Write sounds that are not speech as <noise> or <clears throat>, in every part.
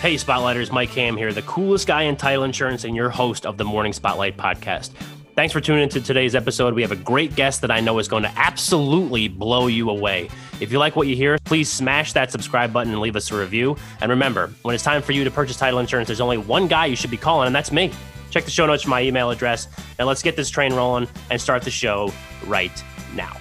Hey, Spotlighters, Mike Ham here, the coolest guy in title insurance and your host of the Morning Spotlight podcast. Thanks for tuning into today's episode. We have a great guest that I know is going to absolutely blow you away. If you like what you hear, please smash that subscribe button and leave us a review. And remember, when it's time for you to purchase title insurance, there's only one guy you should be calling, and that's me. Check the show notes for my email address, and let's get this train rolling and start the show right now.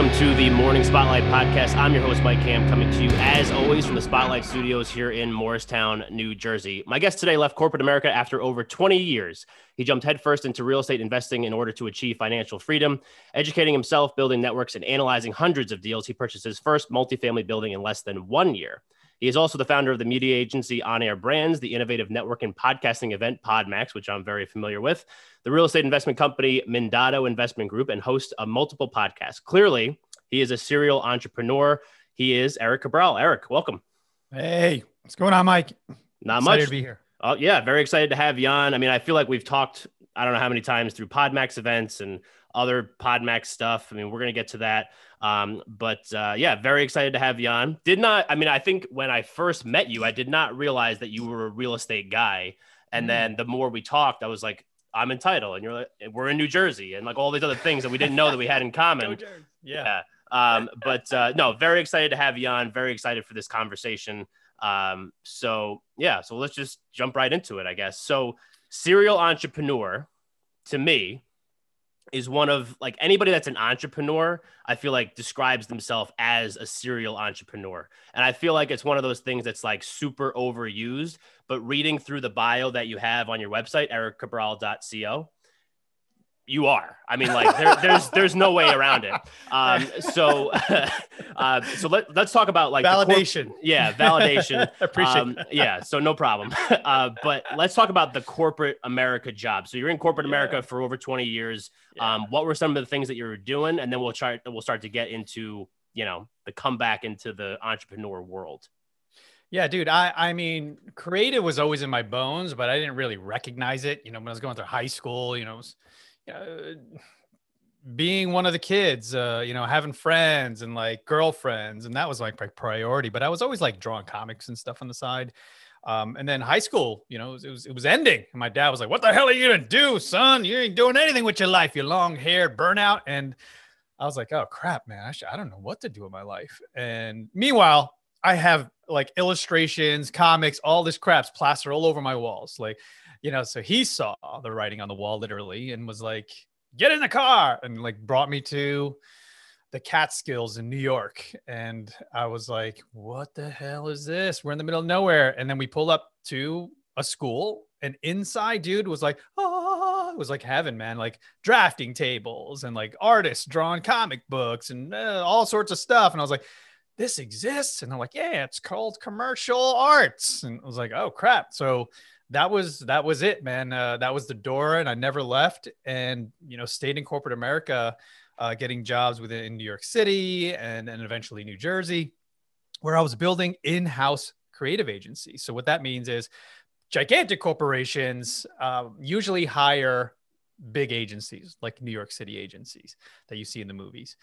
Welcome to the Morning Spotlight podcast. I'm your host, Mike Cam, coming to you as always from the Spotlight Studios here in Morristown, New Jersey. My guest today left corporate America after over 20 years. He jumped headfirst into real estate investing in order to achieve financial freedom, educating himself, building networks, and analyzing hundreds of deals. He purchased his first multifamily building in less than one year. He is also the founder of the media agency On Air Brands, the innovative network and podcasting event Podmax, which I'm very familiar with, the real estate investment company Mindado Investment Group, and hosts of multiple podcasts. Clearly, he is a serial entrepreneur. He is Erik Cabral. Erik, welcome. Hey, what's going on, Mike? Not Excited much to be here. Oh yeah, very excited to have you on. I mean, I feel like we've talked I don't know how many times through Podmax events and other Podmax stuff. I mean, we're gonna get to that. Um, but uh, yeah, very excited to have you on. Did not. I mean, I think when I first met you, I did not realize that you were a real estate guy. And Mm. then the more we talked, I was like, I'm entitled, and you're like, we're in New Jersey, and like all these other things that we didn't know that we had in <laughs> common. Yeah. Yeah. Um, but uh, no, very excited to have you on. Very excited for this conversation. Um, so yeah, so let's just jump right into it, I guess. So serial entrepreneur to me is one of like anybody that's an entrepreneur, I feel like describes themselves as a serial entrepreneur. And I feel like it's one of those things that's like super overused, but reading through the bio that you have on your website, ericcabral.co, you are. I mean, like there, there's there's no way around it. Um, so <laughs> uh, so let, let's talk about like the corp- Validation. yeah, validation. <laughs> Appreciate Um, yeah, so no problem. <laughs> Uh, but let's talk about the corporate America job. So you're in corporate Yeah. America for over 20 years. Yeah. Um, what were some of the things that you were doing? And then we'll try. We'll start to get into you know the comeback into the entrepreneur world. Yeah, dude. I I mean, creative was always in my bones, but I didn't really recognize it. You know, when I was going through high school, you know, it was, you being one of the kids, uh, you know, having friends and like girlfriends, and that was like my priority. But I was always like drawing comics and stuff on the side. Um, and then high school, you know, it was, it was it was ending, and my dad was like, "What the hell are you gonna do, son? You ain't doing anything with your life. You long haired burnout." And I was like, "Oh crap, man! I, should, I don't know what to do with my life." And meanwhile, I have like illustrations, comics, all this crap's plastered all over my walls. Like, you know, so he saw the writing on the wall literally and was like, get in the car and like brought me to the Catskills in New York. And I was like, what the hell is this? We're in the middle of nowhere. And then we pull up to a school and inside dude was like, oh, it was like heaven, man. Like drafting tables and like artists drawing comic books and uh, all sorts of stuff. And I was like, this exists and i'm like yeah it's called commercial arts and i was like oh crap so that was that was it man uh, that was the door and i never left and you know stayed in corporate america uh, getting jobs within new york city and and eventually new jersey where i was building in-house creative agencies so what that means is gigantic corporations uh, usually hire big agencies like new york city agencies that you see in the movies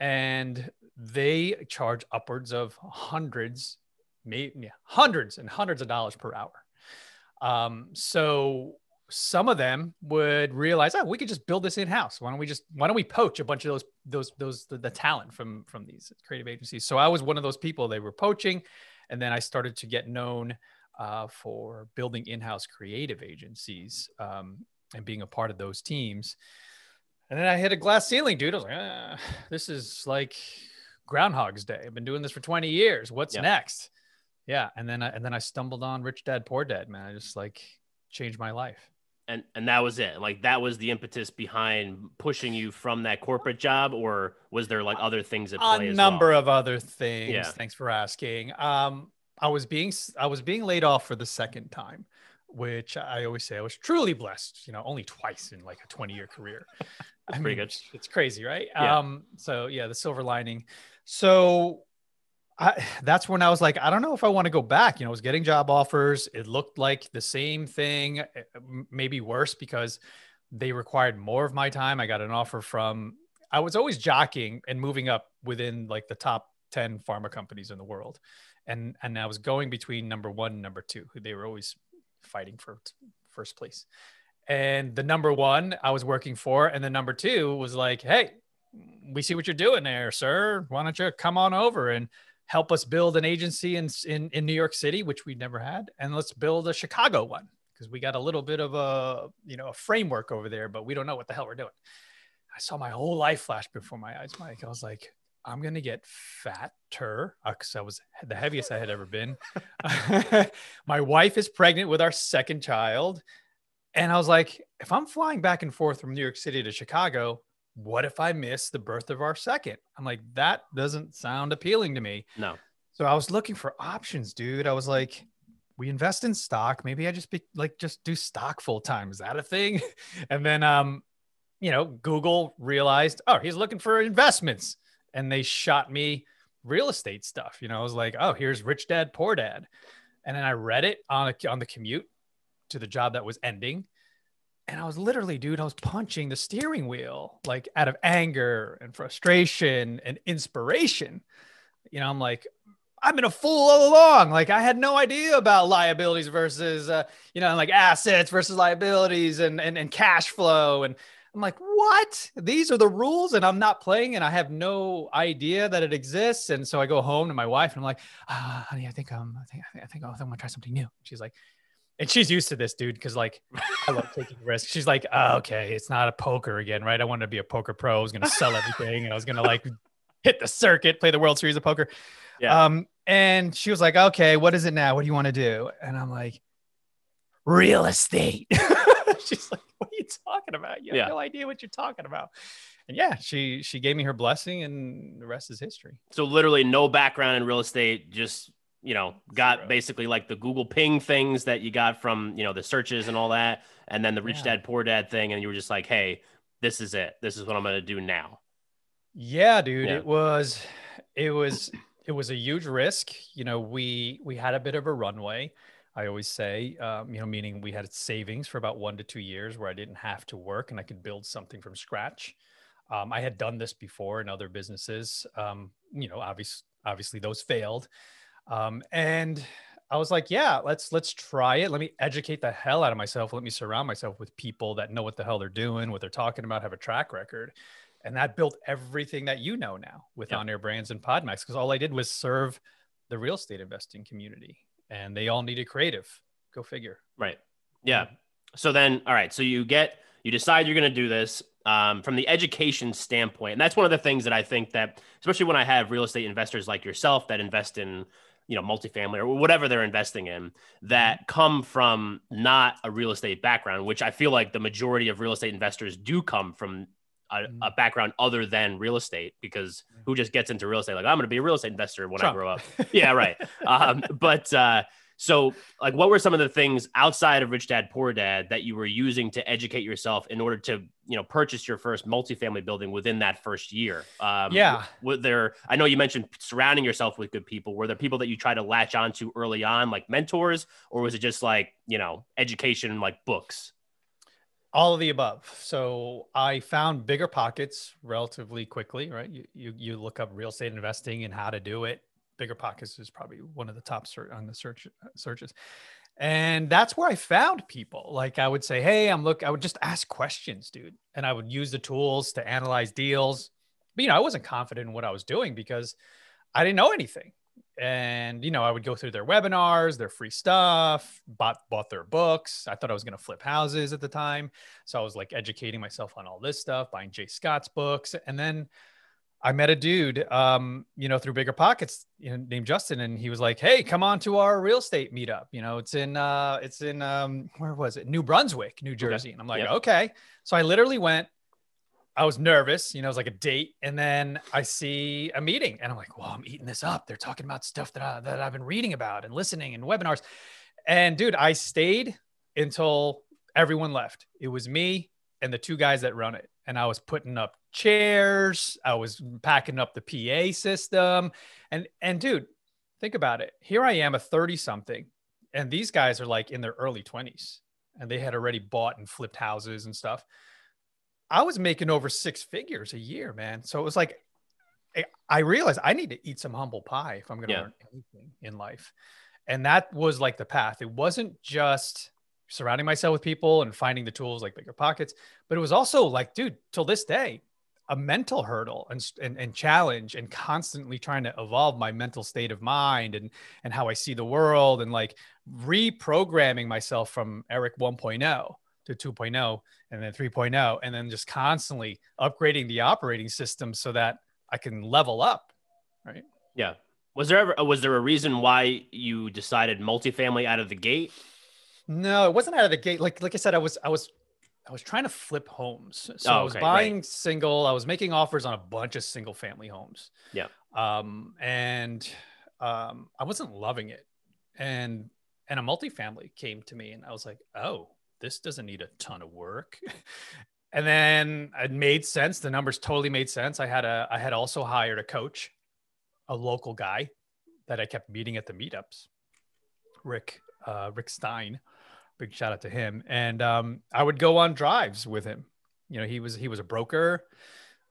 and they charge upwards of hundreds, maybe yeah, hundreds and hundreds of dollars per hour. Um, so some of them would realize, oh, we could just build this in house. Why don't we just why don't we poach a bunch of those those those the, the talent from from these creative agencies? So I was one of those people they were poaching, and then I started to get known uh, for building in-house creative agencies um, and being a part of those teams. And then I hit a glass ceiling, dude. I was like, ah, this is like Groundhog's Day. I've been doing this for 20 years. What's Yeah. next? Yeah. And then I, and then I stumbled on Rich Dad Poor Dad, man. I just like changed my life. And and that was it. Like that was the impetus behind pushing you from that corporate job, or was there like other things at play? A number well? of other things. Yeah. Thanks for asking. Um, I was being I was being laid off for the second time, which I always say I was truly blessed. You know, only twice in like a 20 year career. <laughs> I mean, pretty good. It's crazy, right? Yeah. Um. So yeah, the silver lining. So I, <sighs> that's when I was like, I don't know if I want to go back. You know, I was getting job offers. It looked like the same thing, eh, maybe worse because they required more of my time. I got an offer from, I was always jockeying and moving up within like the top 10 pharma companies in the world. And, and I was going between number one and number two, who they were always fighting for first place. And the number one I was working for, and the number two was like, Hey, we see what you're doing there, sir. Why don't you come on over and help us build an agency in, in, in New York City, which we never had. And let's build a Chicago one because we got a little bit of a, you know, a framework over there, but we don't know what the hell we're doing. I saw my whole life flash before my eyes, Mike. I was like, I'm to get fatter uh, because I was the heaviest I had ever been. <laughs> my wife is pregnant with our second child. And I was like, if I'm flying back and forth from New York City to Chicago, what if I miss the birth of our second? I'm like, that doesn't sound appealing to me. No. So I was looking for options, dude. I was like, we invest in stock. Maybe I just be like, just do stock full time. Is that a thing? <laughs> And then, um, you know, Google realized, oh, he's looking for investments, and they shot me real estate stuff. You know, I was like, oh, here's Rich Dad Poor Dad, and then I read it on a, on the commute to the job that was ending, and I was literally, dude, I was punching the steering wheel like out of anger and frustration and inspiration. You know, I'm like, I've been a fool all along. Like I had no idea about liabilities versus, uh, you know, like assets versus liabilities and, and and cash flow. And I'm like, what? These are the rules, and I'm not playing, and I have no idea that it exists. And so I go home to my wife, and I'm like, ah, honey, I think um, I think I think I think, I want to try something new. She's like, and she's used to this dude because like I love taking <laughs> risks. She's like, oh, okay, it's not a poker again, right? I wanted to be a poker pro. I was gonna sell everything and I was gonna like hit the circuit, play the World Series of Poker. Yeah. Um, and she was like, okay, what is it now? What do you want to do? And I'm like, real estate. <laughs> she's like, what are you talking about? You have yeah. no idea what you're talking about. And yeah, she she gave me her blessing, and the rest is history. So literally, no background in real estate, just you know, got Zero. basically like the Google ping things that you got from, you know, the searches and all that. And then the rich yeah. dad, poor dad thing. And you were just like, hey, this is it. This is what I'm going to do now. Yeah, dude. Yeah. It was, it was, it was a huge risk. You know, we, we had a bit of a runway. I always say, um, you know, meaning we had savings for about one to two years where I didn't have to work and I could build something from scratch. Um, I had done this before in other businesses. Um, you know, obviously, obviously those failed. Um, and I was like, yeah, let's let's try it. Let me educate the hell out of myself. Let me surround myself with people that know what the hell they're doing, what they're talking about, have a track record. And that built everything that you know now with yep. On Air Brands and Podmax, because all I did was serve the real estate investing community and they all needed creative. Go figure. Right. Yeah. So then, all right. So you get, you decide you're going to do this um, from the education standpoint. And that's one of the things that I think that, especially when I have real estate investors like yourself that invest in you know multifamily or whatever they're investing in that mm-hmm. come from not a real estate background which i feel like the majority of real estate investors do come from a, a mm-hmm. background other than real estate because who just gets into real estate like i'm going to be a real estate investor when Trump. i grow up <laughs> yeah right um, but uh, so, like, what were some of the things outside of Rich Dad Poor Dad that you were using to educate yourself in order to, you know, purchase your first multifamily building within that first year? Um, yeah. Were there? I know you mentioned surrounding yourself with good people. Were there people that you try to latch onto early on, like mentors, or was it just like you know, education, like books? all of the above so i found bigger pockets relatively quickly right you, you you look up real estate investing and how to do it bigger pockets is probably one of the top search on the search searches. And that's where i found people. Like i would say hey i'm look i would just ask questions dude and i would use the tools to analyze deals. But you know i wasn't confident in what i was doing because i didn't know anything. And you know i would go through their webinars their free stuff bought bought their books. I thought i was going to flip houses at the time. So i was like educating myself on all this stuff buying J Scott's books. And then I met a dude, um, you know, through Bigger Pockets, you know, named Justin, and he was like, "Hey, come on to our real estate meetup. You know, it's in, uh, it's in, um, where was it? New Brunswick, New Jersey." Okay. And I'm like, yep. "Okay." So I literally went, I was nervous, you know, it was like a date. And then I see a meeting and I'm like, well, I'm eating this up. They're talking about stuff that, I, that I've been reading about and listening and webinars. And dude, I stayed until everyone left. It was me and the two guys that run it. And I was putting up chairs, I was packing up the PA system. And and dude, think about it. Here I am, a 30 something, and these guys are like in their early 20s and they had already bought and flipped houses and stuff. I was making over six figures a year, man. So it was like I realized I need to eat some humble pie if I'm going to yeah. learn anything in life. And that was like the path. It wasn't just surrounding myself with people and finding the tools like bigger pockets, but it was also like, dude, till this day, a mental hurdle and, and, and challenge and constantly trying to evolve my mental state of mind and, and how I see the world and like reprogramming myself from Erik 1.0 to 2.0 and then 3.0 and then just constantly upgrading the operating system so that I can level up. Right. Yeah. Was there ever, was there a reason why you decided multifamily out of the gate? No, it wasn't out of the gate. Like, like I said, I was, I was I was trying to flip homes. So oh, I was buying right. single, I was making offers on a bunch of single family homes. Yeah. Um, and um, I wasn't loving it. And and a multifamily came to me and I was like, oh, this doesn't need a ton of work. <laughs> and then it made sense. The numbers totally made sense. I had a I had also hired a coach, a local guy that I kept meeting at the meetups, Rick, uh, Rick Stein big shout out to him. And um, I would go on drives with him. You know, he was he was a broker,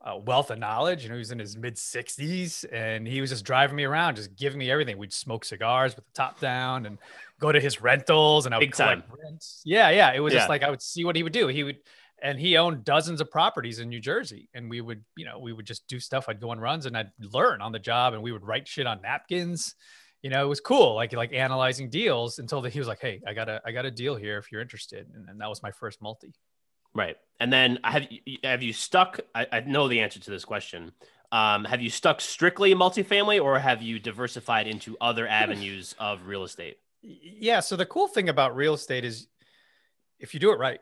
a wealth of knowledge. You know, he was in his mid 60s, and he was just driving me around, just giving me everything. We'd smoke cigars with the top down, and go to his rentals, and I would big collect time. rents. Yeah, yeah. It was yeah. just like I would see what he would do. He would. And he owned dozens of properties in New Jersey, and we would, you know, we would just do stuff. I'd go on runs, and I'd learn on the job, and we would write shit on napkins you know, it was cool, like like analyzing deals until the, he was like, "Hey, I got a I got a deal here if you're interested," and, and that was my first multi. Right, and then have you have you stuck? I, I know the answer to this question. Um, have you stuck strictly multifamily, or have you diversified into other avenues of real estate? Yeah. So the cool thing about real estate is, if you do it right,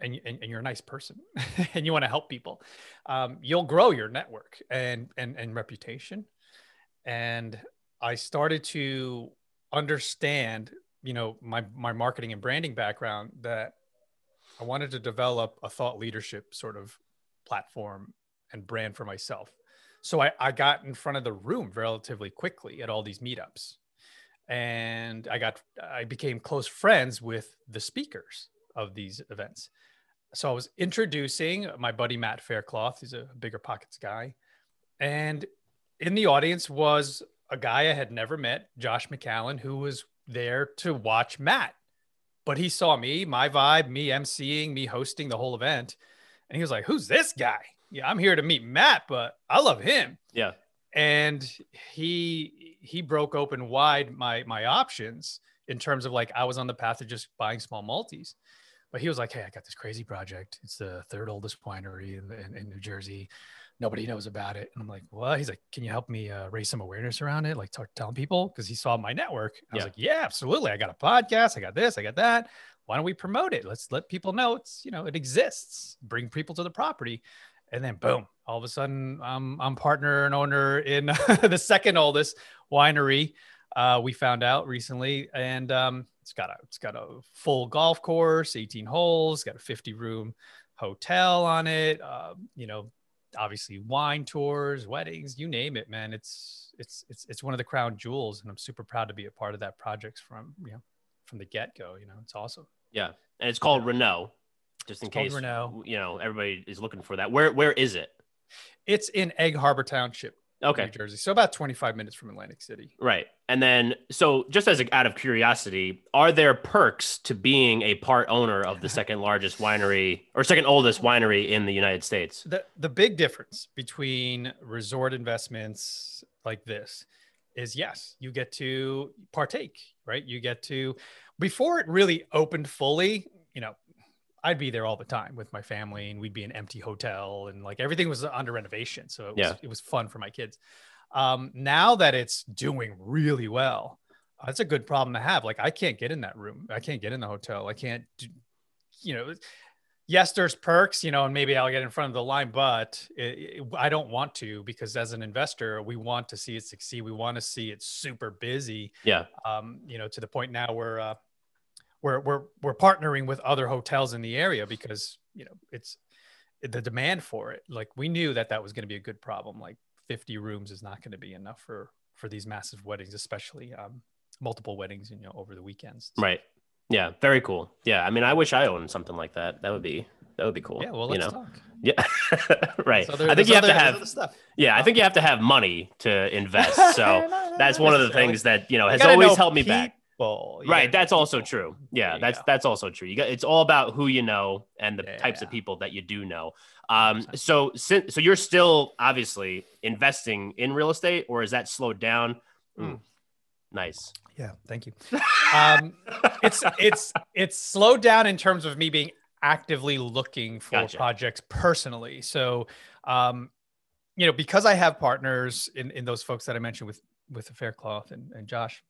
and, and, and, you're a nice person <laughs> and you want to help people, um, you'll grow your network and, and, and reputation. And I started to understand, you know, my my marketing and branding background that I wanted to develop a thought leadership sort of platform and brand for myself. So I, I got in front of the room relatively quickly at all these meetups. And I got I became close friends with the speakers of these events. So I was introducing my buddy Matt Faircloth, he's a bigger pockets guy. And in the audience was a guy I had never met, Josh McCallen, who was there to watch Matt. But he saw me, my vibe, me emceeing, me hosting the whole event. And he was like, Who's this guy? Yeah, I'm here to meet Matt, but I love him. Yeah. And he he broke open wide my my options in terms of like I was on the path of just buying small multis. But he was like, Hey, I got this crazy project. It's the third oldest winery in, in, in New Jersey nobody knows about it. And I'm like, well, He's like, can you help me uh, raise some awareness around it? Like, start telling people because he saw my network. I was like, yeah, absolutely. I got a podcast. I got this. I got that. Why don't we promote it? Let's let people know it's you know it exists. Bring people to the property, and then boom, all of a sudden, I'm I'm partner and owner in <laughs> the second oldest winery. Uh, we found out recently, and um, it's got a it's got a full golf course, 18 holes, got a 50 room hotel on it. Uh, you know, obviously wine tours, weddings, you name it, man. It's it's it's it's one of the crown jewels, and I'm super proud to be a part of that project from you know from the get go. You know, it's awesome. Yeah, and it's called yeah. Renault. Just in it's case Renault. you know everybody is looking for that. Where where is it? It's in Egg Harbor Township okay. New Jersey. So about 25 minutes from Atlantic City. Right. And then, so just as a, out of curiosity, are there perks to being a part owner of the second largest winery or second oldest winery in the United States? The, the big difference between resort investments like this is yes, you get to partake, right? You get to, before it really opened fully, you know, I'd be there all the time with my family, and we'd be an empty hotel, and like everything was under renovation, so it was yeah. it was fun for my kids. Um, now that it's doing really well, that's a good problem to have. Like I can't get in that room, I can't get in the hotel, I can't, do, you know, yes, there's perks, you know, and maybe I'll get in front of the line, but it, it, I don't want to because as an investor, we want to see it succeed. We want to see it super busy. Yeah. Um, you know, to the point now where uh, we're we're we're partnering with other hotels in the area because you know it's the demand for it. Like we knew that that was going to be a good problem. Like 50 rooms is not going to be enough for for these massive weddings, especially um, multiple weddings, you know, over the weekends. Right. Yeah. Very cool. Yeah. I mean, I wish I owned something like that. That would be that would be cool. Yeah. Well, let's you know? talk. <laughs> Yeah. right. So there- I think you have to have. Yeah, I think you have to have money to invest. <laughs> So that's one of the things that you know has always held me back. People. You Right. That's know also true. Yeah. you That's that's also true. You got it's all about who you know and the types of people that you do know. Um. So since so you're still obviously investing in real estate, or is that slowed down? Mm. Nice. Yeah, thank you. Um, it's it's it's slowed down in terms of me being actively looking for Gotcha. projects personally. So, um, you know, because I have partners in in those folks that I mentioned with with the Faircloth and, and Josh,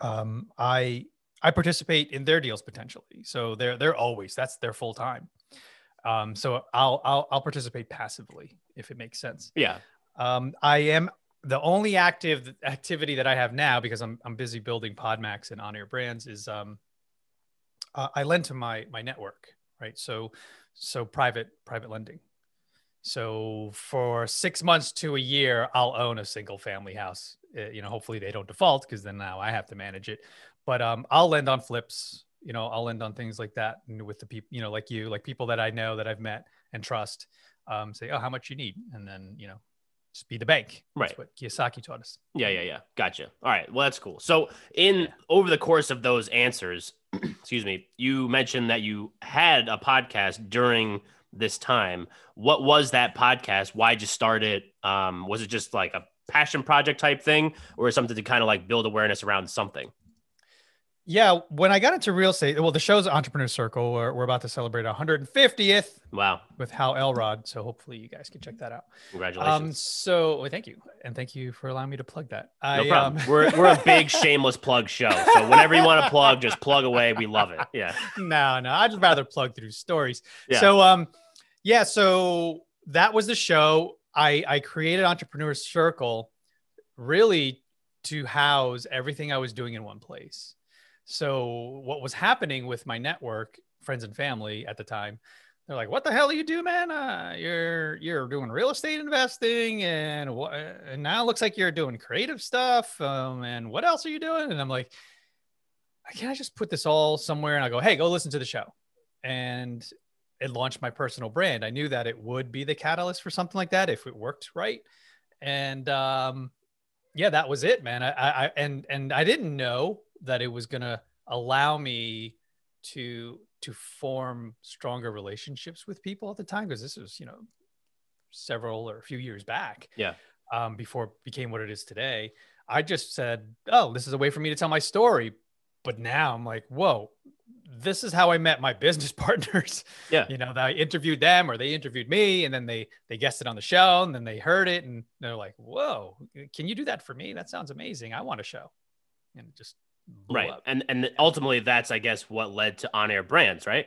um, I I participate in their deals potentially. So they're they're always that's their full time. Um, so I'll I'll I'll participate passively if it makes sense. Yeah. Um, I am the only active activity that I have now because I'm I'm busy building Podmax and on air brands is um uh, I lend to my my network, right? So so private private lending. So for six months to a year, I'll own a single family house. Uh, you know, hopefully they don't default because then now I have to manage it. But um, I'll lend on flips. You know, I'll lend on things like that and with the people, you know, like you, like people that I know that I've met and trust. Um, say, oh, how much you need, and then you know, just be the bank. That's Right. what Kiyosaki taught us. Yeah, yeah, yeah. Gotcha. All right. Well, that's cool. So, in over the course of those answers, <clears throat> excuse me, you mentioned that you had a podcast during this time. What was that podcast? Why'd you start it? Um, was it just like a passion project type thing, or something to kind of like build awareness around something? Yeah, when I got into real estate, well, the show's Entrepreneur Circle. We're, we're about to celebrate 150th Wow. with Hal Elrod, so hopefully you guys can check that out. Um, Congratulations. so well, thank you, and thank you for allowing me to plug that. no I, problem. Um, we're, we're a <laughs> big shameless plug show. So, whenever you want to plug, just plug away. We love it. Yeah. no, no, I'd rather plug through stories. Yeah. So, um, yeah, so that was the show. I I created Entrepreneur Circle, really to house everything I was doing in one place. So what was happening with my network, friends and family at the time, they're like, "What the hell do you do, man? Uh, you're you're doing real estate investing, and what? And now it looks like you're doing creative stuff. Um, and what else are you doing?" And I'm like, "Can I just put this all somewhere?" And I go, "Hey, go listen to the show." And it launched my personal brand. I knew that it would be the catalyst for something like that if it worked right. And um, yeah, that was it, man. I I- and and I didn't know that it was gonna allow me to to form stronger relationships with people at the time because this was you know several or a few years back. Yeah. Um, before it became what it is today, I just said, "Oh, this is a way for me to tell my story." But now I'm like, "Whoa, this is how I met my <laughs> business partners." Yeah. you know, that I interviewed them or they interviewed me, and then they they guessed it on the show, and then they heard it, and they're like, "Whoa, can you do that for me? That sounds amazing. I want a show." And just Right. up. And and ultimately, that's I guess what led to on air brands, right?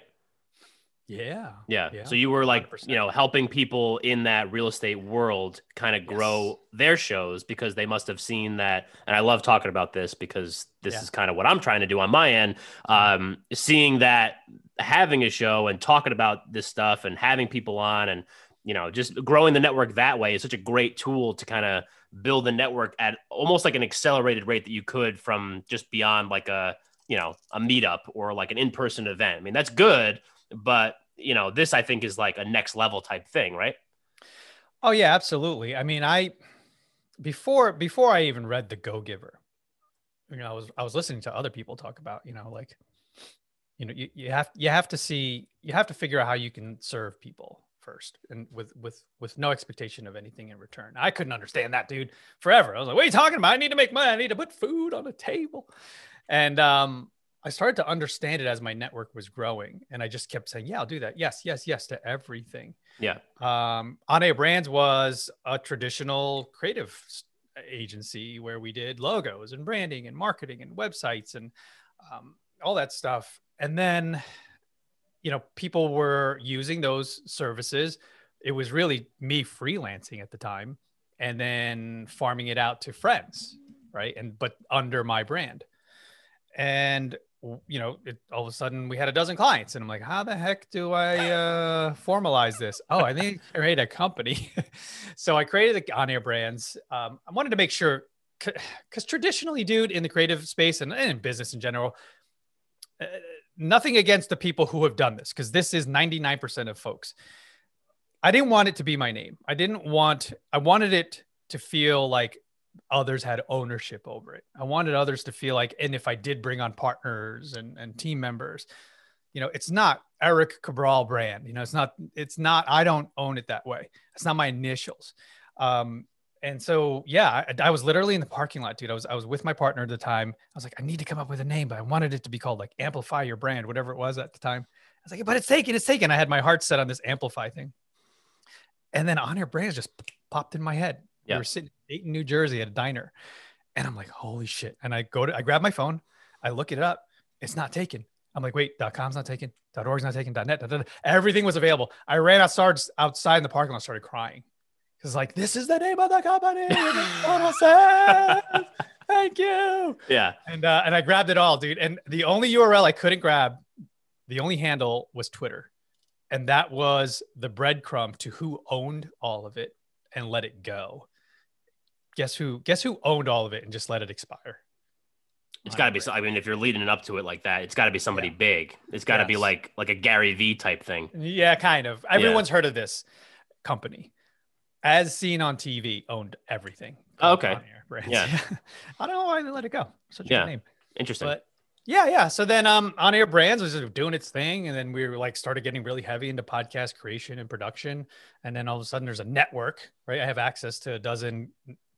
Yeah. Yeah. Yeah, So you were like, 100%. you know, helping people in that real estate world kind of grow their shows because they must have seen that. And I love talking about this because this Yeah. is kind of what I'm trying to do on my end. Um, seeing that having a show and talking about this stuff and having people on and, you know, just growing the network that way is such a great tool to kind of build the network at almost like an accelerated rate that you could from just beyond like a, you know, a meetup or like an in-person event. I mean, that's good, but you know, this I think is like a next level type thing, right? Oh yeah, absolutely. I mean, I before before I even read The Go Giver, you know, I was I was listening to other people talk about, you know, like, you know, you, you have you have to see you have to figure out how you can serve people first and with with with no expectation of anything in return. I couldn't understand that dude forever. I was like, what are you talking about? I need to make money. I need to put food on the table. And um I started to understand it as my network was growing. And I just kept saying, yeah, I'll do that. Yes, yes, yes to everything Yeah. um, Air Brands was a traditional creative agency where we did logos and branding and marketing and websites and um, all that stuff. And then you know, people were using those services. It was really me freelancing at the time and then farming it out to friends, right? And but under my brand. And you know, it, all of a sudden we had a dozen clients, and I'm like, how the heck do I uh, formalize this? Oh, I think I create a company. <laughs> so I created the on air brands. Um, I wanted to make sure, because traditionally, dude, in the creative space and, and in business in general, uh, nothing against the people who have done this, because this is 99% of folks. I didn't want it to be my name. I didn't want, I wanted it to feel like others had ownership over it. I wanted others to feel like, and if I did bring on partners and, and team members, you know, it's not Erik Cabral brand. You know, it's not, it's not, I don't own it that way. It's not my initials. Um, and so, yeah, I, I, was literally in the parking lot, dude. I was, I was with my partner at the time. I was like, I need to come up with a name, but I wanted it to be called like Amplify Your Brand, whatever it was at the time. I was like, but it's taken, it's taken. I had my heart set on this Amplify thing. And then On Air Brands just popped in my head. Yeah. We were sitting in Dayton, New Jersey at a diner. And I'm like, holy shit. And I go to, I grab my phone, I look it up. It's not taken. I'm like, wait, .com's not taken, .org's not taken, .net, da, da, da. everything was available. I ran outside, outside in the parking lot, started crying. Cause like, this is the name of the company. Thank you. Yeah. And, uh, and I grabbed it all, dude. And the only URL I couldn't grab, the only handle was Twitter. And that was the breadcrumb to who owned all of it and let it go guess who guess who owned all of it and just let it expire it's got to be i mean if you're leading it up to it like that it's got to be somebody yeah. big it's got to yes. be like like a gary vee type thing yeah kind of everyone's yeah. heard of this company as seen on tv owned everything oh, okay yeah <laughs> i don't know why they let it go such a yeah. good name interesting but yeah, yeah. So then um on air brands was doing its thing. And then we were like started getting really heavy into podcast creation and production. And then all of a sudden there's a network, right? I have access to a dozen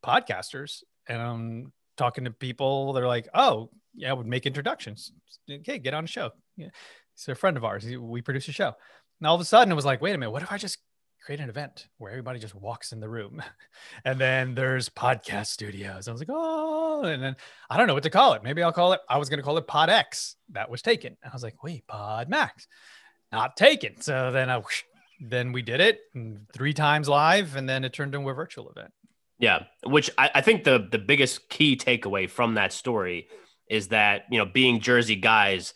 podcasters and I'm talking to people. They're like, oh, yeah, I would make introductions. Okay, get on a show. Yeah. He's a friend of ours. We produce a show. And all of a sudden it was like, wait a minute, what if I just create an event where everybody just walks in the room? <laughs> and then there's podcast studios. I was like, oh, and then I don't know what to call it. Maybe I'll call it, I was going to call it Pod X. That was taken. I was like, wait, Pod Max, not taken. So then I, then we did it three times live and then it turned into a virtual event. Yeah, which I, I think the the biggest key takeaway from that story is that you know being Jersey guys,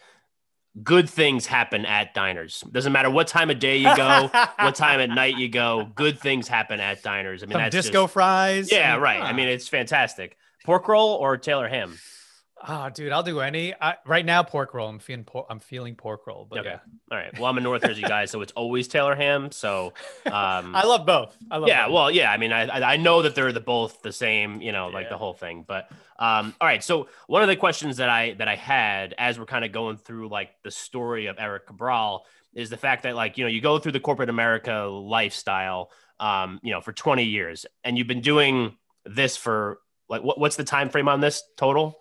good things happen at diners. Doesn't matter what time of day you go, what <laughs> time at night you go. Good things happen at diners. I mean, Some that's disco just, fries. Yeah, right. I ah. mean, it's fantastic. Pork roll or Taylor ham. Oh, dude, I'll do any. I, right now, pork roll. I'm feeling. Por- I'm feeling pork roll. But okay, yeah. all right. Well, I'm a North Jersey guy, so it's always Taylor ham. So <laughs> um, I love both. I love. Yeah, both. well, yeah. I mean, I I know that they're the both the same. You know, like yeah. the whole thing. But um, all right. So one of the questions that I that I had as we're kind of going through like the story of Erik Cabral is the fact that like you know you go through the corporate America lifestyle, um, you know, for 20 years, and you've been doing this for like what, what's the time frame on this total?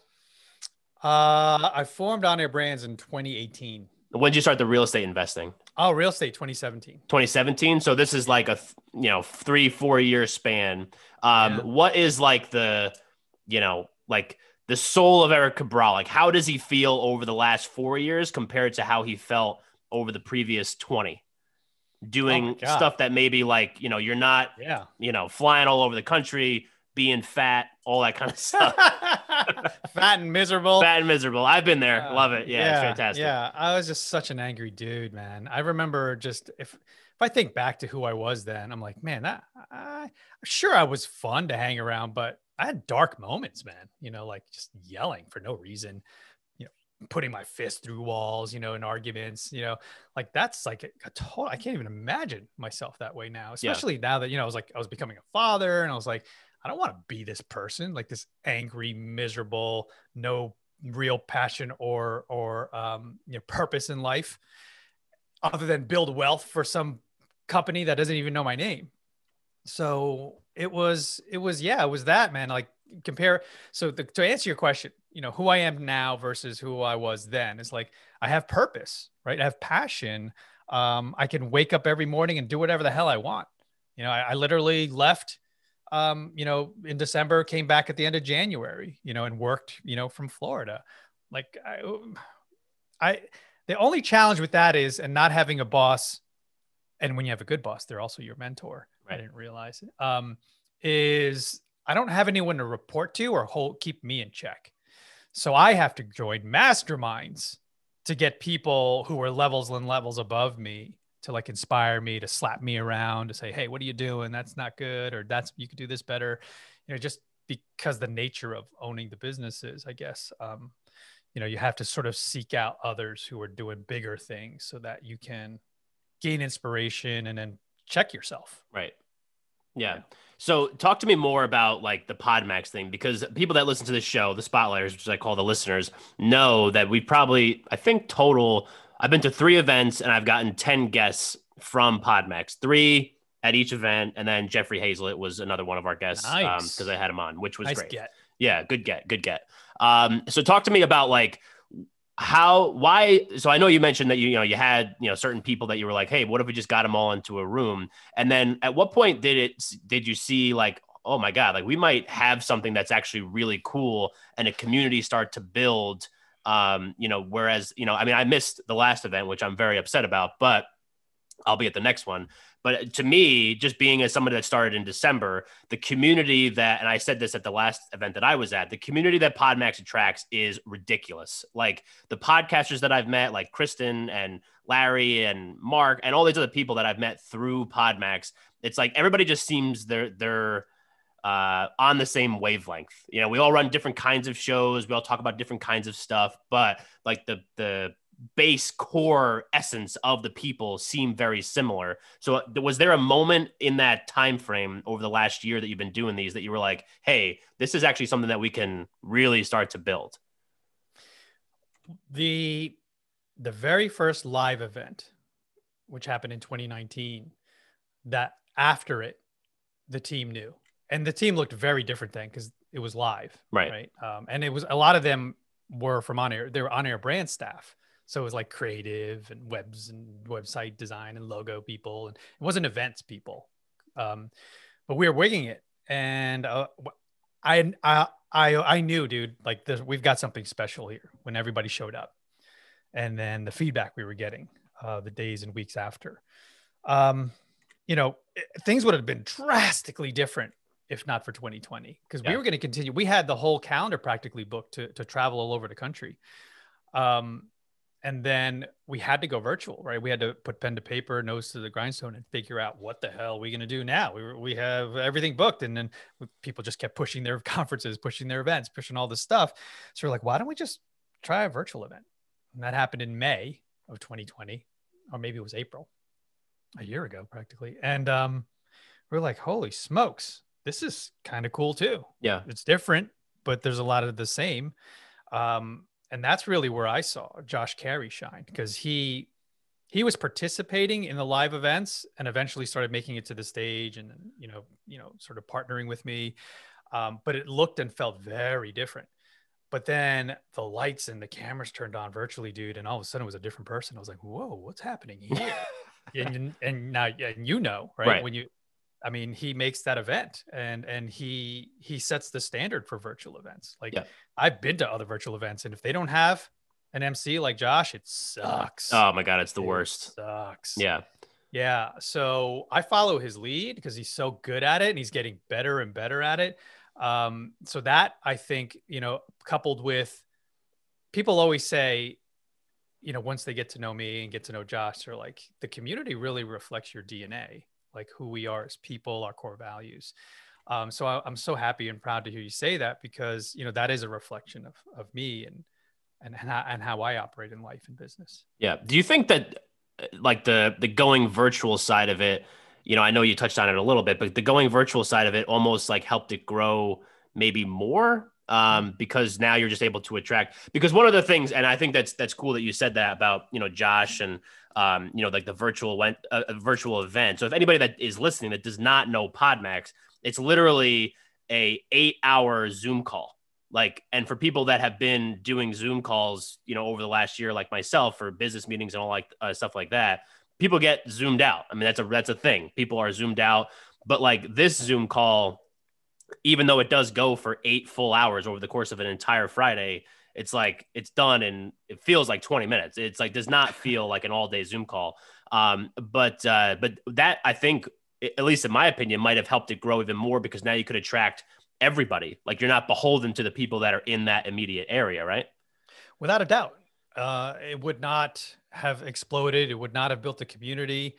Uh, I formed On Air Brands in 2018. When did you start the real estate investing? Oh, real estate 2017. 2017. So this is like a you know three four year span. Um, yeah. what is like the you know like the soul of Erik Cabral? Like how does he feel over the last four years compared to how he felt over the previous 20? Doing oh stuff that maybe like you know you're not yeah you know flying all over the country being fat, all that kind of <laughs> stuff. fat and miserable. Fat and miserable. I've been there. Uh, Love it. Yeah, yeah, it's fantastic. Yeah, I was just such an angry dude, man. I remember just if if I think back to who I was then, I'm like, man, that I sure I was fun to hang around, but I had dark moments, man. You know, like just yelling for no reason. You know, putting my fist through walls. You know, in arguments. You know, like that's like a, a total. I can't even imagine myself that way now, especially yeah. now that you know I was like I was becoming a father, and I was like I don't want to be this person, like this angry, miserable, no real passion or or um, you know, purpose in life, other than build wealth for some company that doesn't even know my name. So it was it was yeah it was that man like compare so the, to answer your question you know who i am now versus who i was then is like i have purpose right? I have passion. Um, i can wake up every morning and do whatever the hell i want. You know i, I literally left um, you know, in December, came back at the end of January, you know, and worked, you know, from Florida. Like I, I, The only challenge with that is, and not having a boss, and when you have a good boss, they're also your mentor. Right. I didn't realize it. Um, is I don't have anyone to report to or hold keep me in check. So I have to join masterminds to get people who are levels and levels above me to like inspire me to slap me around to say, "Hey, what are you doing? That's not good," or "That's you could do this better." You know, just because the nature of owning the businesses, I guess. Um, you know, you have to sort of seek out others who are doing bigger things so that you can gain inspiration and then check yourself. Right. Yeah. yeah. So talk to me more about like the Podmax thing because people that listen to this show, the spotlighters, which I call the listeners, know that we probably, I think total, I've been to three events and I've gotten 10 guests from Podmax, three at each event. And then Jeffrey Hayzlett was another one of our guests because um, I had him on, which was nice great. Get. Yeah, good get, good get. Um, so talk to me about like how why so i know you mentioned that you, you know you had you know certain people that you were like hey what if we just got them all into a room and then at what point did it did you see like oh my god like we might have something that's actually really cool and a community start to build um you know whereas you know i mean i missed the last event which i'm very upset about but i'll be at the next one but to me, just being as somebody that started in December, the community that, and I said this at the last event that I was at, the community that Podmax attracts is ridiculous. Like the podcasters that I've met, like Kristen and Larry and Mark and all these other people that I've met through Podmax, it's like everybody just seems they're they're uh, on the same wavelength. You know, we all run different kinds of shows. We all talk about different kinds of stuff, but like the the base core essence of the people seem very similar. So was there a moment in that time frame over the last year that you've been doing these that you were like, "Hey, this is actually something that we can really start to build?" The the very first live event which happened in 2019 that after it the team knew. And the team looked very different then cuz it was live, right? Right? Um, and it was a lot of them were from on air. They were on air brand staff. So it was like creative and webs and website design and logo people, and it wasn't events people. Um, but we were winging it, and uh, I, I I I knew, dude, like this, we've got something special here when everybody showed up, and then the feedback we were getting uh, the days and weeks after. Um, you know, it, things would have been drastically different if not for 2020 because yeah. we were going to continue we had the whole calendar practically booked to, to travel all over the country. Um, and then we had to go virtual right? We had to put pen to paper nose to the grindstone and figure out what the hell are we going to do now. We, we have everything booked and then people just kept pushing their <laughs> conferences pushing their events pushing all this stuff. So we're like why don't we just try a virtual event? And that happened in may of 2020 or maybe it was april a year ago practically. And um, we're like holy smokes this is kind of cool too. Yeah. It's different but there's a lot of the same. Um, and that's really where I saw Josh Carey shine because he he was participating in the live events and eventually started making it to the stage and you know you know sort of partnering with me. Um, but it looked and felt very different. But then the lights and the cameras turned on virtually dude and all of a sudden it was a different person. I was like whoa what's happening here? <laughs> And, and now and you know right? right. When you I mean, he makes that event and and he he sets the standard for virtual events. Like yeah. I've been to other virtual events, and if they don't have an MC like Josh, it sucks. Oh my god, it's the it worst. Sucks. Yeah. Yeah. So I follow his lead because he's so good at it and he's getting better and better at it. Um, so that I think, you know, coupled with people always say, you know, once they get to know me and get to know Josh, they're like, the community really reflects your DNA like who we are as people, our core values. Um, so I, am so happy and proud to hear you say that because you know that is a reflection of of me and and and how, and how I operate in life and business. Yeah. Do you think that like the the going virtual side of it? You know, I know you touched on it a little bit, but the going virtual side of it almost like helped it grow maybe more um, because now you're just able to attract. Because one of the things, and I think that's that's cool that you said that about you know Josh and um, you know like the virtual went uh, virtual event. So if anybody that is listening that does not know Podmax, it's literally a eight hour Zoom call. Like, and for people that have been doing Zoom calls, you know, over the last year, like myself, for business meetings and all like uh, stuff like that, people get zoomed out. I mean, that's a that's a thing. People are zoomed out. But like this Zoom call even though it does go for eight full hours over the course of an entire Friday, it's like it's done and it feels like 20 minutes. It's like does not feel like an all day Zoom call. Um, but uh, but that I think, at least in my opinion, might have helped it grow even more because now you could attract everybody. Like you're not beholden to the people that are in that immediate area, right? Without a doubt, uh, it would not have exploded. It would not have built a community.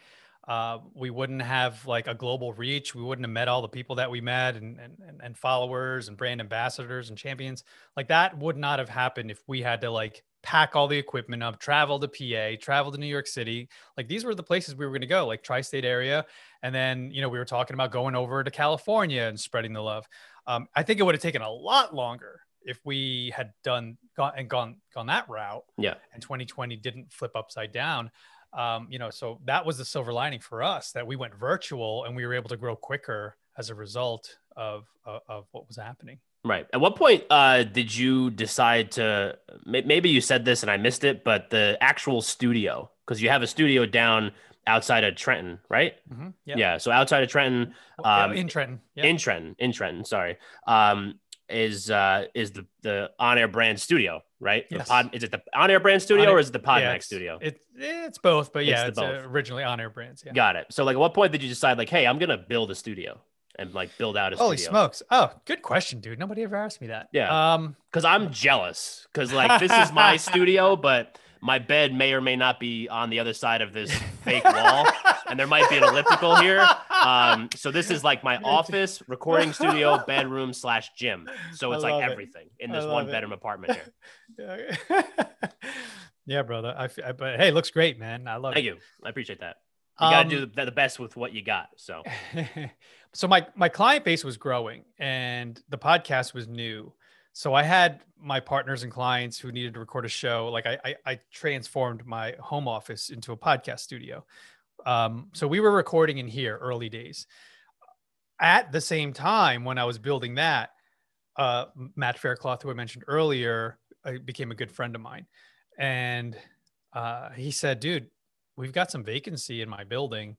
Uh, we wouldn't have like a global reach. We wouldn't have met all the people that we met and, and, and followers and brand ambassadors and champions. Like that would not have happened if we had to like pack all the equipment up, travel to PA, travel to New York City. Like these were the places we were going to go, like tri-state area. And then, you know, we were talking about going over to California and spreading the love. Um, I think it would have taken a lot longer if we had done gone and gone gone that route. Yeah. And 2020 didn't flip upside down um, you know, so that was the silver lining for us that we went virtual and we were able to grow quicker as a result of of, of what was happening. Right. At what point uh, did you decide to? Maybe you said this and I missed it, but the actual studio, because you have a studio down outside of Trenton, right? Mm-hmm. Yeah. So outside of Trenton, um, in Trenton, in Trenton, in Trenton. Sorry. Um, is uh, is the the on air brand studio, right? Yes. Pod, is it the on air brand studio or is it the Podmax yeah, studio? It's it's both, but yeah, it's, it's uh, originally on air brands. Yeah. Got it. So like, at what point did you decide like, hey, I'm gonna build a studio and like build out a studio? Holy studio? smokes! Oh, good question, dude. Nobody ever asked me that. Yeah. Um, because I'm jealous because like this is <laughs> my studio, but my bed may or may not be on the other side of this fake wall, and there might be an elliptical here. Um, so this is like my office, recording studio, bedroom slash gym. So it's like everything it. in this one it. bedroom apartment here. <laughs> yeah, brother. I, I, but hey, looks great, man. I love Thank it. Thank you. I appreciate that. You um, got to do the, the best with what you got. So, <laughs> so my my client base was growing, and the podcast was new. So I had my partners and clients who needed to record a show. Like I, I, I transformed my home office into a podcast studio. Um, so we were recording in here early days. At the same time, when I was building that, uh, Matt Faircloth, who I mentioned earlier, uh, became a good friend of mine, and uh, he said, "Dude, we've got some vacancy in my building.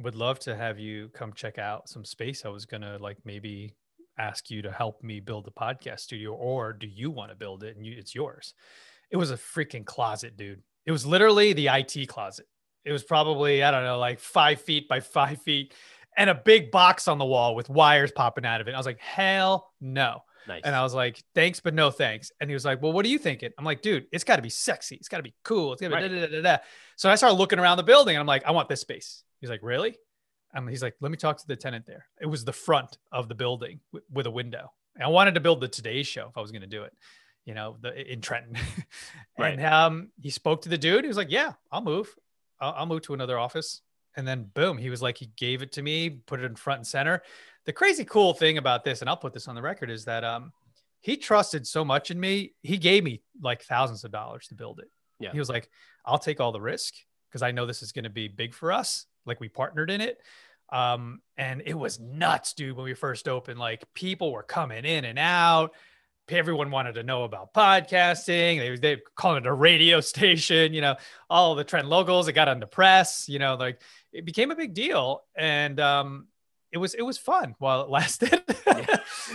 Would love to have you come check out some space. I was gonna like maybe ask you to help me build the podcast studio or do you want to build it and you, it's yours. It was a freaking closet dude. It was literally the it closet. It was probably i don't know like five feet by <laughs> five feet and a big box on the wall with wires popping out of it. I was like hell no. Nice. and i was like thanks but no thanks. And he was like well what are you thinking? I'm like dude it's got to be sexy. It's got to be cool. It's got to be right. da, da, da, so i started looking around the building and i'm like i want this space. He's like really um, he's like, let me talk to the tenant there. It was the front of the building w- with a window. And I wanted to build the Today Show if I was going to do it, you know, the, in Trenton. <laughs> right. And um, he spoke to the dude. He was like, yeah, I'll move. I'll, I'll move to another office. And then boom, he was like, he gave it to me, put it in front and center. The crazy cool thing about this, and I'll put this on the record, is that um, he trusted so much in me. He gave me like thousands of dollars to build it. Yeah. He was like, I'll take all the risk because I know this is going to be big for us. Like we partnered in it. Um, and it was nuts, dude, when we first opened. Like people were coming in and out. Everyone wanted to know about podcasting. They they calling it a radio <laughs> station, you know, all the trend logos. It got on the press, you know, like it became a big deal. And um, it was it was fun while it <laughs> lasted.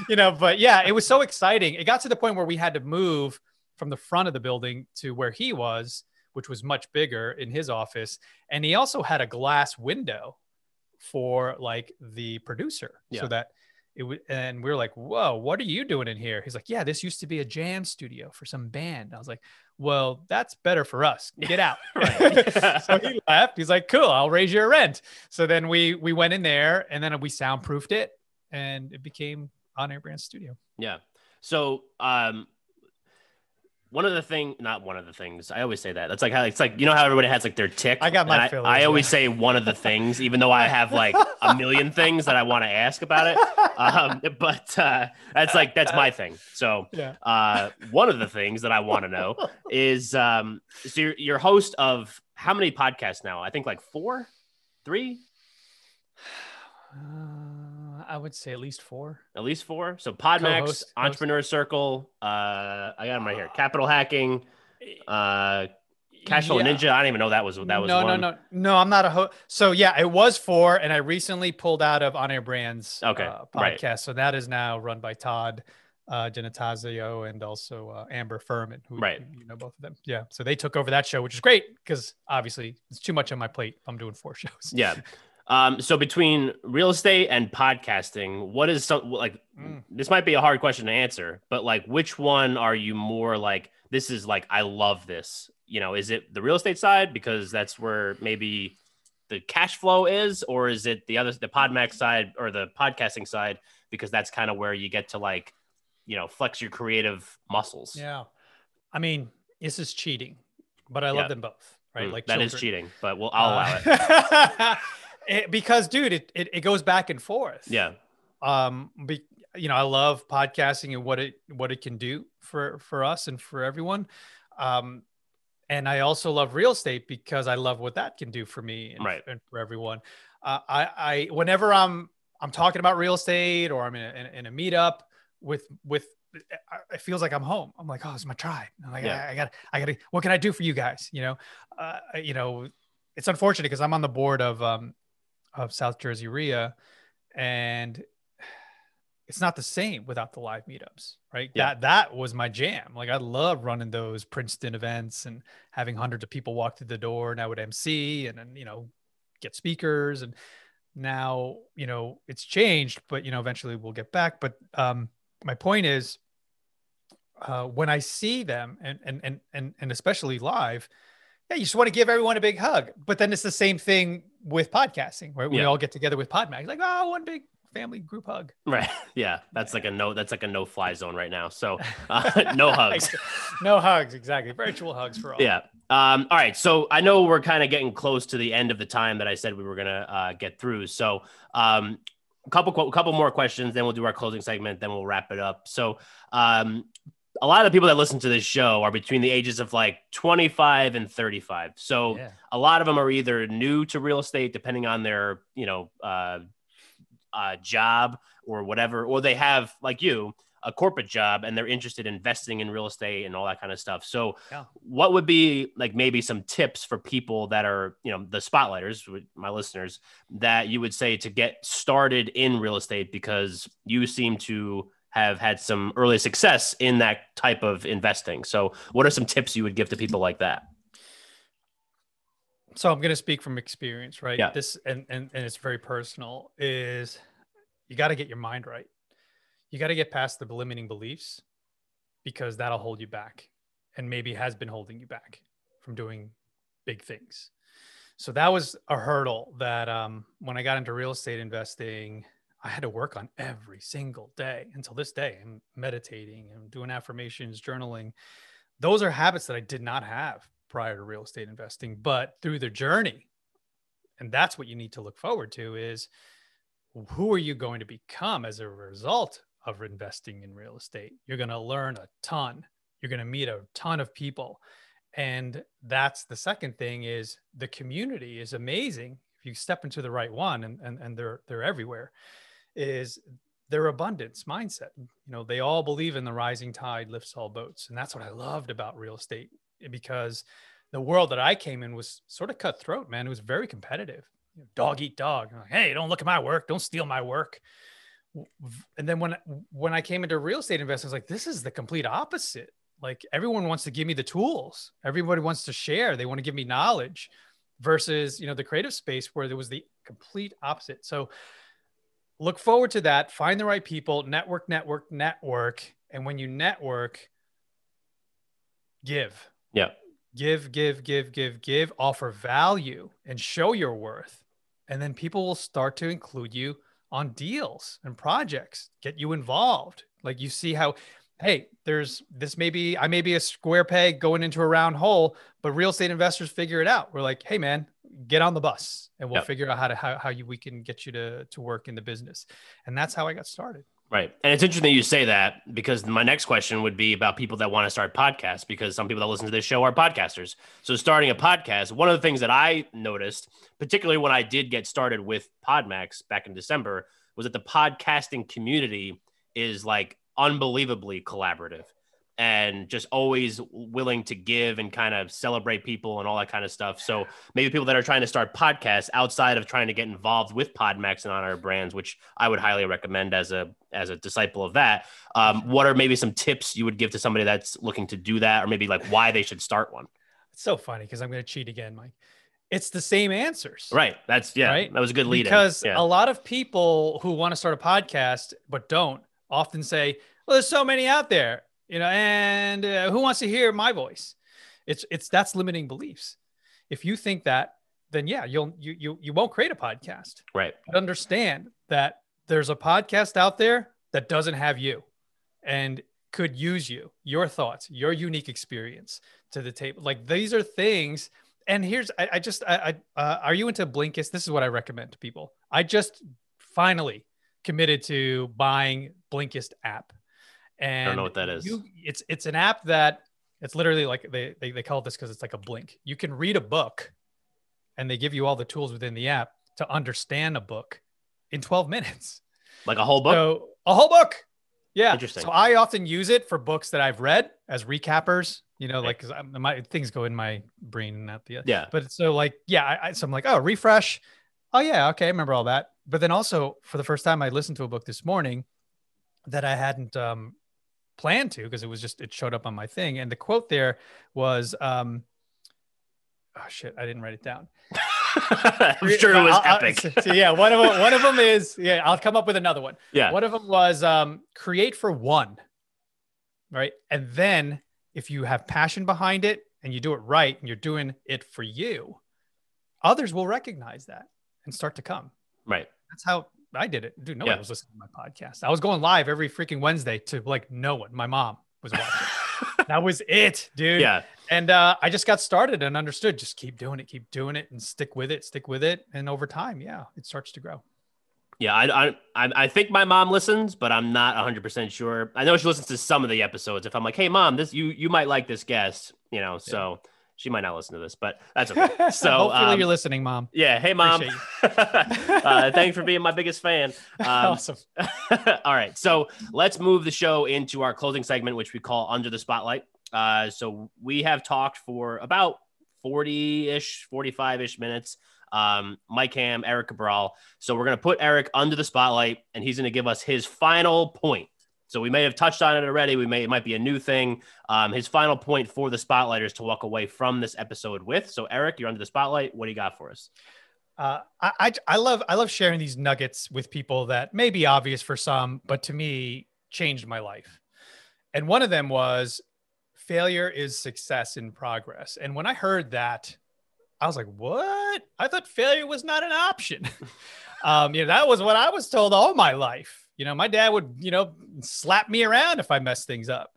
you know, but yeah, it was so exciting. It got to the point where we had to move from the front of the building to where he was, which was much bigger in his office. And he also had a glass window for like the producer yeah. so that it would and we are like whoa what are you doing in here? He's like yeah this used to be a jam studio for some band. I was like well that's better for us. Get out. <laughs> <laughs> so he left. He's like cool i'll raise your rent. So then we we went in there and then we soundproofed it and it became on air brand studio. Yeah. So um one of the thing, not one of the things. I always say that. That's like how it's like you know how everybody has like their tick. I got my I, I, always yeah. say one of the things, even though I have like a million things that I want to ask about it. Um, but uh, that's like that's my thing. So yeah. uh, one of the things that I want to know is um, so you're, you're host of how many podcasts now? I think like four, three. <sighs> I would say at least four. At least four. So Podmax, Co-host, Entrepreneur host. Circle. Uh, I got them right here. Capital Hacking. Uh, Cashflow yeah. Ninja. I don't even know that was that was. No, one. no, no, no. I'm not a host. So yeah, it was four, and I recently pulled out of On Air Brands. Okay, uh, podcast. Right. So that is now run by Todd. uh, Genetazio and also uh, Amber Furman, who Right. you know both of them. Yeah, so they took over that show, which is great because obviously it's too much on my plate. if I'm doing four <laughs> shows. Yeah. Um, so between real estate and podcasting, what is some like Mm. this might be a hard question to answer, but like which one are you more like this is like I love this? You know, is it the real estate side because that's where maybe the cash flow is, or is it the other the Podmax side or the podcasting side because that's kind of where you get to like, you know, flex your creative muscles. Yeah, I mean this is cheating, but I Yeah. love them both. Right, Mm, like that is children. cheating, but we'll I'll allow it. <laughs> <laughs> it. Because dude, it, it it goes back and forth. Yeah. um be, you know i love podcasting and what it what it can do for for us and for everyone um and i also love real estate because i love what that can do for me and, Right. and for everyone uh, i i whenever i'm i'm talking about real estate or i'm in a, in a, in a meetup with with it feels like I'm home. I'm like, oh, it's my tribe. I'm like, Yeah. I, I got, I got. What can I do for you guys? You know, uh, you know, it's unfortunate because I'm on the board of um, of South Jersey REIA, and it's not the same without the live meetups, right? Yeah. That that was my jam. Like I love running those Princeton events and having hundreds of people walk through the door. And I would MC and then you know get speakers and now you know it's changed, but you know eventually we'll get back. But um, my point is, uh, when I see them and and and and and especially live, yeah, you just want to give everyone a big hug. But then it's the same thing with podcasting, right? We Yeah. all get together with Podmax, like oh, one big family group hug. Right. <laughs> Yeah. That's like a no. That's like a no fly zone right now. So <laughs> uh, no hugs. no hugs, exactly. Virtual hugs for all. Yeah. Um, all right. So I know we're kind of getting close to the end of the time that I said we were gonna uh, get through. So um, a couple couple more questions, then we'll do our closing segment, then we'll wrap it up. So um, a lot of the people that listen to this show are between the ages of like 25 and 35. So Yeah. a lot of them are either new to real estate, depending on their you know uh, uh, job or whatever, or they have like you a corporate job and they're interested in investing in real estate and all that kind of stuff. So, Yeah. what would be like maybe some tips for people that are you know the spotlighters, my listeners, that you would say to get started in real estate because you seem to have had some early success in that type of investing. So, what are some tips you would give to people like that? so i'm going to speak from experience right Yeah. this and, and and it's very personal is you got to get your mind right you got to get past the limiting beliefs because that'll hold you back and maybe has been holding you back from doing big things so that was a hurdle that um, when i got into real estate investing i had to work on every single day until this day i'm meditating and doing affirmations journaling. Those are habits that i did not have prior to real estate investing but through the journey and that's what you need to look forward to is who are you going to become as a result of investing in real estate? You're going to learn a ton. You're going to meet a ton of people. And that's the second thing is the community is amazing if you step into the right one and, and, and they're they're everywhere is their abundance mindset you know they all believe in the rising tide lifts all boats and that's what i loved about real estate because the world that I came in was sort of cutthroat, man. It was very competitive. Dog eat dog. Like, hey, don't look at my work. Don't steal my work. And then when when I came into real estate investing, I was like, this is the complete opposite. Like everyone wants to give me the tools. Everybody wants to share. They want to give me knowledge versus, you know, the creative space where there was the complete opposite. So look forward to that. Find the right people, network, network, network. And when you network, give Yeah. give, give, give, give, give, offer value and show your worth. And then people will start to include you on deals and projects, get you involved. Like you see how, hey, there's this may be, I may be a square peg going into a round hole, but real estate investors figure it out. We're like, hey, man, get on the bus and we'll Yep. figure out how to, how, how you, we can get you to, to work in the business. And that's how I got started. Right. And it's interesting you say that because my next question would be about people that want to start podcasts because some people that listen to this show are podcasters. So starting a podcast, one of the things that I noticed, particularly when I did get started with Podmax back in December, was that the podcasting community is like unbelievably collaborative. And just always willing to give and kind of celebrate people and all that kind of stuff. So maybe people that are trying to start podcasts outside of trying to get involved with Podmax and On Air Brands, which I would highly recommend as a as a disciple of that. Um, what are maybe some tips you would give to somebody that's looking to do that, or maybe like why they should start one? It's so funny because I'm going to cheat again, Mike. It's the same answers. Right. That's yeah. Right? That was a good lead. Because yeah. a lot of people who want to start a podcast but don't often say, "Well, there's so many out there." You know, and uh, who wants to hear my voice? It's it's that's limiting beliefs. If you think that, then yeah, you'll you you you won't create a podcast. Right. But understand that there's a podcast out there that doesn't have you, and could use you, your thoughts, your unique experience to the table. Like these are things. And here's I, I just I, I uh, are you into Blinkist? This is what I recommend to people. I just finally committed to buying Blinkist app. And I don't know what that is. You, it's it's an app that it's literally like they they, they call it this because it's like a blink. You can read a book, and they give you all the tools within the app to understand a book in 12 minutes. Like a whole book. So a whole book. Yeah. Interesting. So I often use it for books that I've read as recappers. You know, like cause my things go in my brain and not the yeah. But so like yeah, I, I, so I'm like oh refresh. Oh yeah, okay, I remember all that. But then also for the first time, I listened to a book this morning that I hadn't um, planned to because it was just it showed up on my thing. And the quote there was um oh shit i didn't write it down. <laughs> I'm sure it was I'll, epic. I'll, <laughs> so yeah one of them one of them is yeah i'll come up with another one. Yeah. One of them was um create for one right? And then if you have passion behind it and you do it right and you're doing it for you others will recognize that and start to come. Right. That's how I did it. Dude, no yeah. one was listening to my podcast. I was going live every freaking Wednesday to like no one. My mom was watching. <laughs> that was it, dude. Yeah. And uh, I just got started and understood just keep doing it, keep doing it, and stick with it, stick with it. And over time, yeah, it starts to grow. Yeah, I, I I think my mom listens, but I'm not 100 percent sure. I know she listens to some of the episodes. If I'm like, "Hey, mom, this you you might like this guest," you know, so she might not listen to this, but that's okay. <laughs> So hopefully um, you're listening, mom. Yeah. Hey, mom. <laughs> uh, thanks for being my biggest fan. <laughs> Um, awesome. all right. So let's move the show into our closing segment, which we call Under the Spotlight. Uh, so we have talked for about 40 ish, 45 ish minutes. Um, Mike Ham, Erik Cabral. So we're going to put Erik under the spotlight and he's going to give us his final point so we may have touched on it already. We may it might be a new thing. Um, his final point for the spotlighters to walk away from this episode with. So Erik, you're under the spotlight. What do you got for us? Uh, I, I love I love sharing these nuggets with people that may be obvious for some, but to me changed my life. And one of them was failure is success in progress. And when I heard that, I was like, "What? I thought failure was not an option." <laughs> um, you know, that was what I was told all my life. You know, my dad would, you know, slap me around if I messed things up.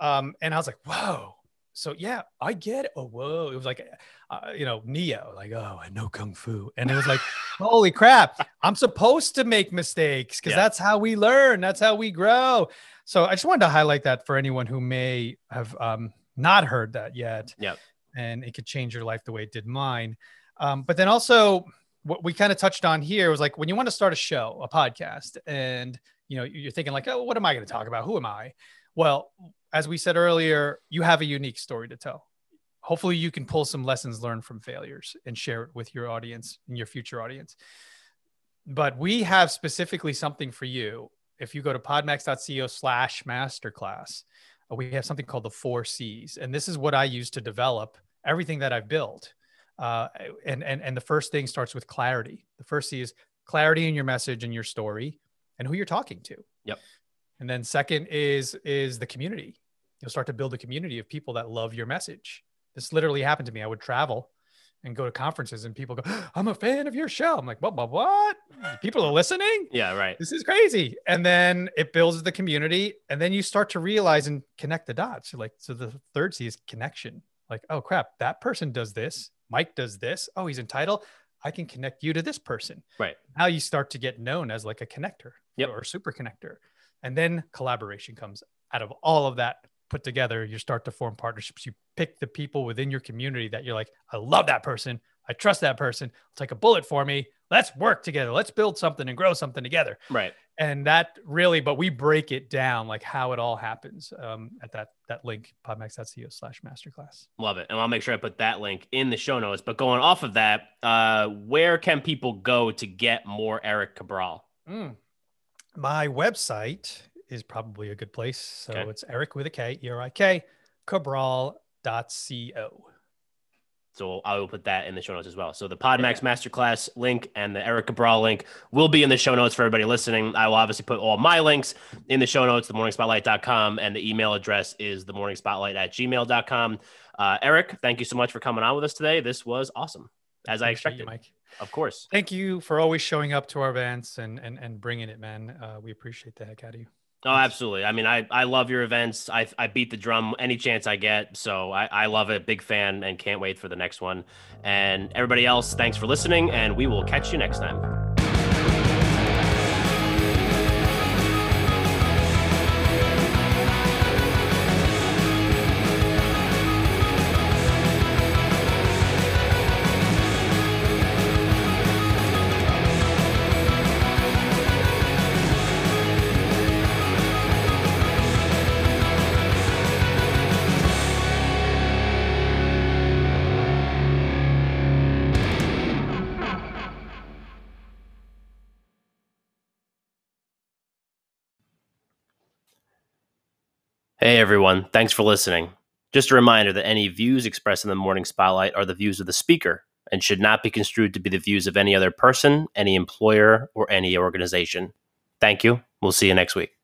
Um, and I was like, whoa. So yeah, I get it. Oh, whoa. It was like, uh, you know, Neo, like, oh, I know Kung Fu. And it was like, <laughs> holy crap, I'm supposed to make mistakes because yeah. that's how we learn. That's how we grow. So I just wanted to highlight that for anyone who may have um, not heard that yet. Yeah. And it could change your life the way it did mine. Um, but then also, what we kind of touched on here was like when you want to start a show, a podcast, and you know you're thinking like, oh, what am I going to talk about? Who am I? Well, as we said earlier, you have a unique story to tell. Hopefully, you can pull some lessons learned from failures and share it with your audience and your future audience. But we have specifically something for you. If you go to podmax.co slash masterclass, uh, we have something called the four C's. And this is what I use to develop everything that I've built uh, and, and, and the first thing starts with clarity. The first C is clarity in your message and your story and who you're talking to. Yep. And then second is, is the community. You'll start to build a community of people that love your message. This literally happened to me. I would travel and go to conferences and people go, <gasps> I'm a fan of your show. I'm like, what, what, what? People are listening? Yeah, right. This is crazy. And then it builds the community. And then you start to realize and connect the dots. You're like, so the third C is connection. Like, oh crap, that person does this. Mike does this. Oh, he's entitled. I can connect you to this person. Right. Now you start to get known as like a connector yep. or super connector. And then collaboration comes out of all of that put together. You start to form partnerships. You pick the people within your community that you're like, I love that person. I trust that person. I'll take a bullet for me. Let's work together. Let's build something and grow something together. Right. And that really, but we break it down like how it all happens um, at that that link podmax.co slash masterclass. Love it, and I'll make sure I put that link in the show notes. But going off of that, uh, where can people go to get more Erik Cabral? Mm. My website is probably a good place. So okay. it's Erik with a K, E R I K, Cabral.co. So I will put that in the show notes as well. So the Podmax yeah. Masterclass link and the Erik Cabral link will be in the show notes for everybody listening. I will obviously put all my links in the show notes, themorningspotlight.com, and the email address is themorningspotlight at gmail.com. Uh, Erik, thank you so much for coming on with us today. This was awesome, as I expected. You, Mike. Of course. Thank you for always showing up to our events and and, and bringing it, man. Uh, we appreciate the heck out of you. Oh, absolutely. I mean, I, I love your events. I, I beat the drum any chance I get. So I, I love it. Big fan and can't wait for the next one. And everybody else, thanks for listening. And we will catch you next time. Hey everyone, thanks for listening. Just a reminder that any views expressed in the morning spotlight are the views of the speaker and should not be construed to be the views of any other person, any employer, or any organization. Thank you. We'll see you next week.